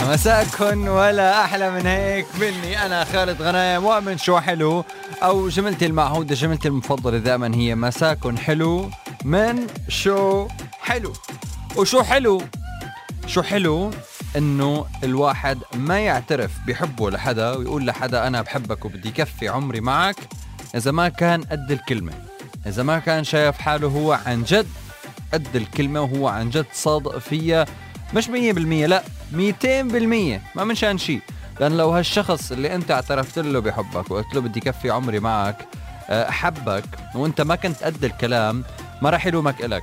مساكن ولا أحلى من هيك. مني أنا خالد غنايم ومن شو حلو؟ أو جملتي المعهوده جملتي المفضلة دائما هي مساكن حلو من شو حلو. وشو حلو؟ شو حلو؟ إنه الواحد ما يعترف بحبه لحدا ويقول لحدا أنا بحبك وبدي كفي عمري معك إذا ما كان قد الكلمة. إذا ما كان شايف حاله هو عن جد قد الكلمة وهو عن جد صادق فيها مش 100% لا 200% ما منشان شيء لأن لو هالشخص اللي أنت اعترفت له بحبك وقلت له بدي كفي عمري معك آه، حبك وأنت ما كنت قد الكلام ما راح يلومك إلك.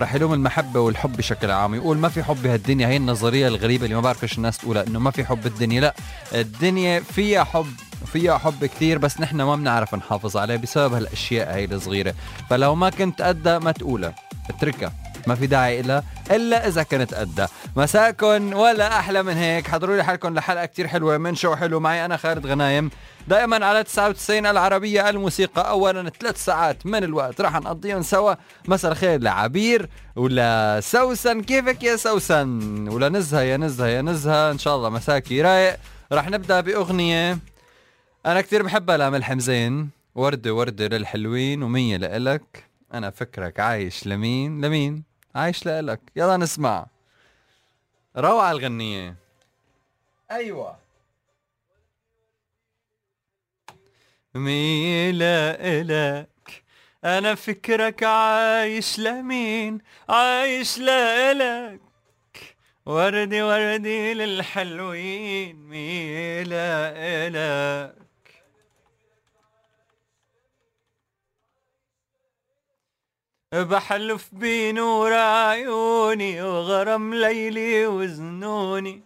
راح يلوم المحبة والحب بشكل عام. يقول ما في حب بهالدنيا. هي النظرية الغريبة اللي ما بعرف إيش الناس تقولها إنه ما في حب بالدنيا. لا الدنيا فيها حب فيها حب كثير بس نحن ما بنعرف نحافظ عليه بسبب هالأشياء هي الصغيرة. فلو ما كنت قدها ما تقولها. اتركها. ما في داعي إلها إلا إذا كنت قدها. مساكن ولا أحلى من هيك. حضروا لي حالكم لحلقة كتير حلوة من شو حلو. معي أنا خالد غنايم. دائما على 99 العربية الموسيقى. أولا ثلاث ساعات من الوقت راح نقضيهم سوا. مساء الخير لعبير ولا سوسن. كيفك يا سوسن؟ ولا نزهة يا نزهة يا نزهة. إن شاء الله مساكي رايق. راح نبدأ بأغنية أنا كتير بحبها لملحم زين وردة وردة للحلوين ومية لإلك. أنا فكرك عايش لمين؟ لمين؟ عايش لإلك. يلا نسمع. روعة الغنية. أيوة. ميلة إلك أنا فكرك عايش لمين؟ عايش لإلك. وردي وردي للحلوين. ميلة إلك بحلف بنور عيوني وغرم ليلي وزنوني.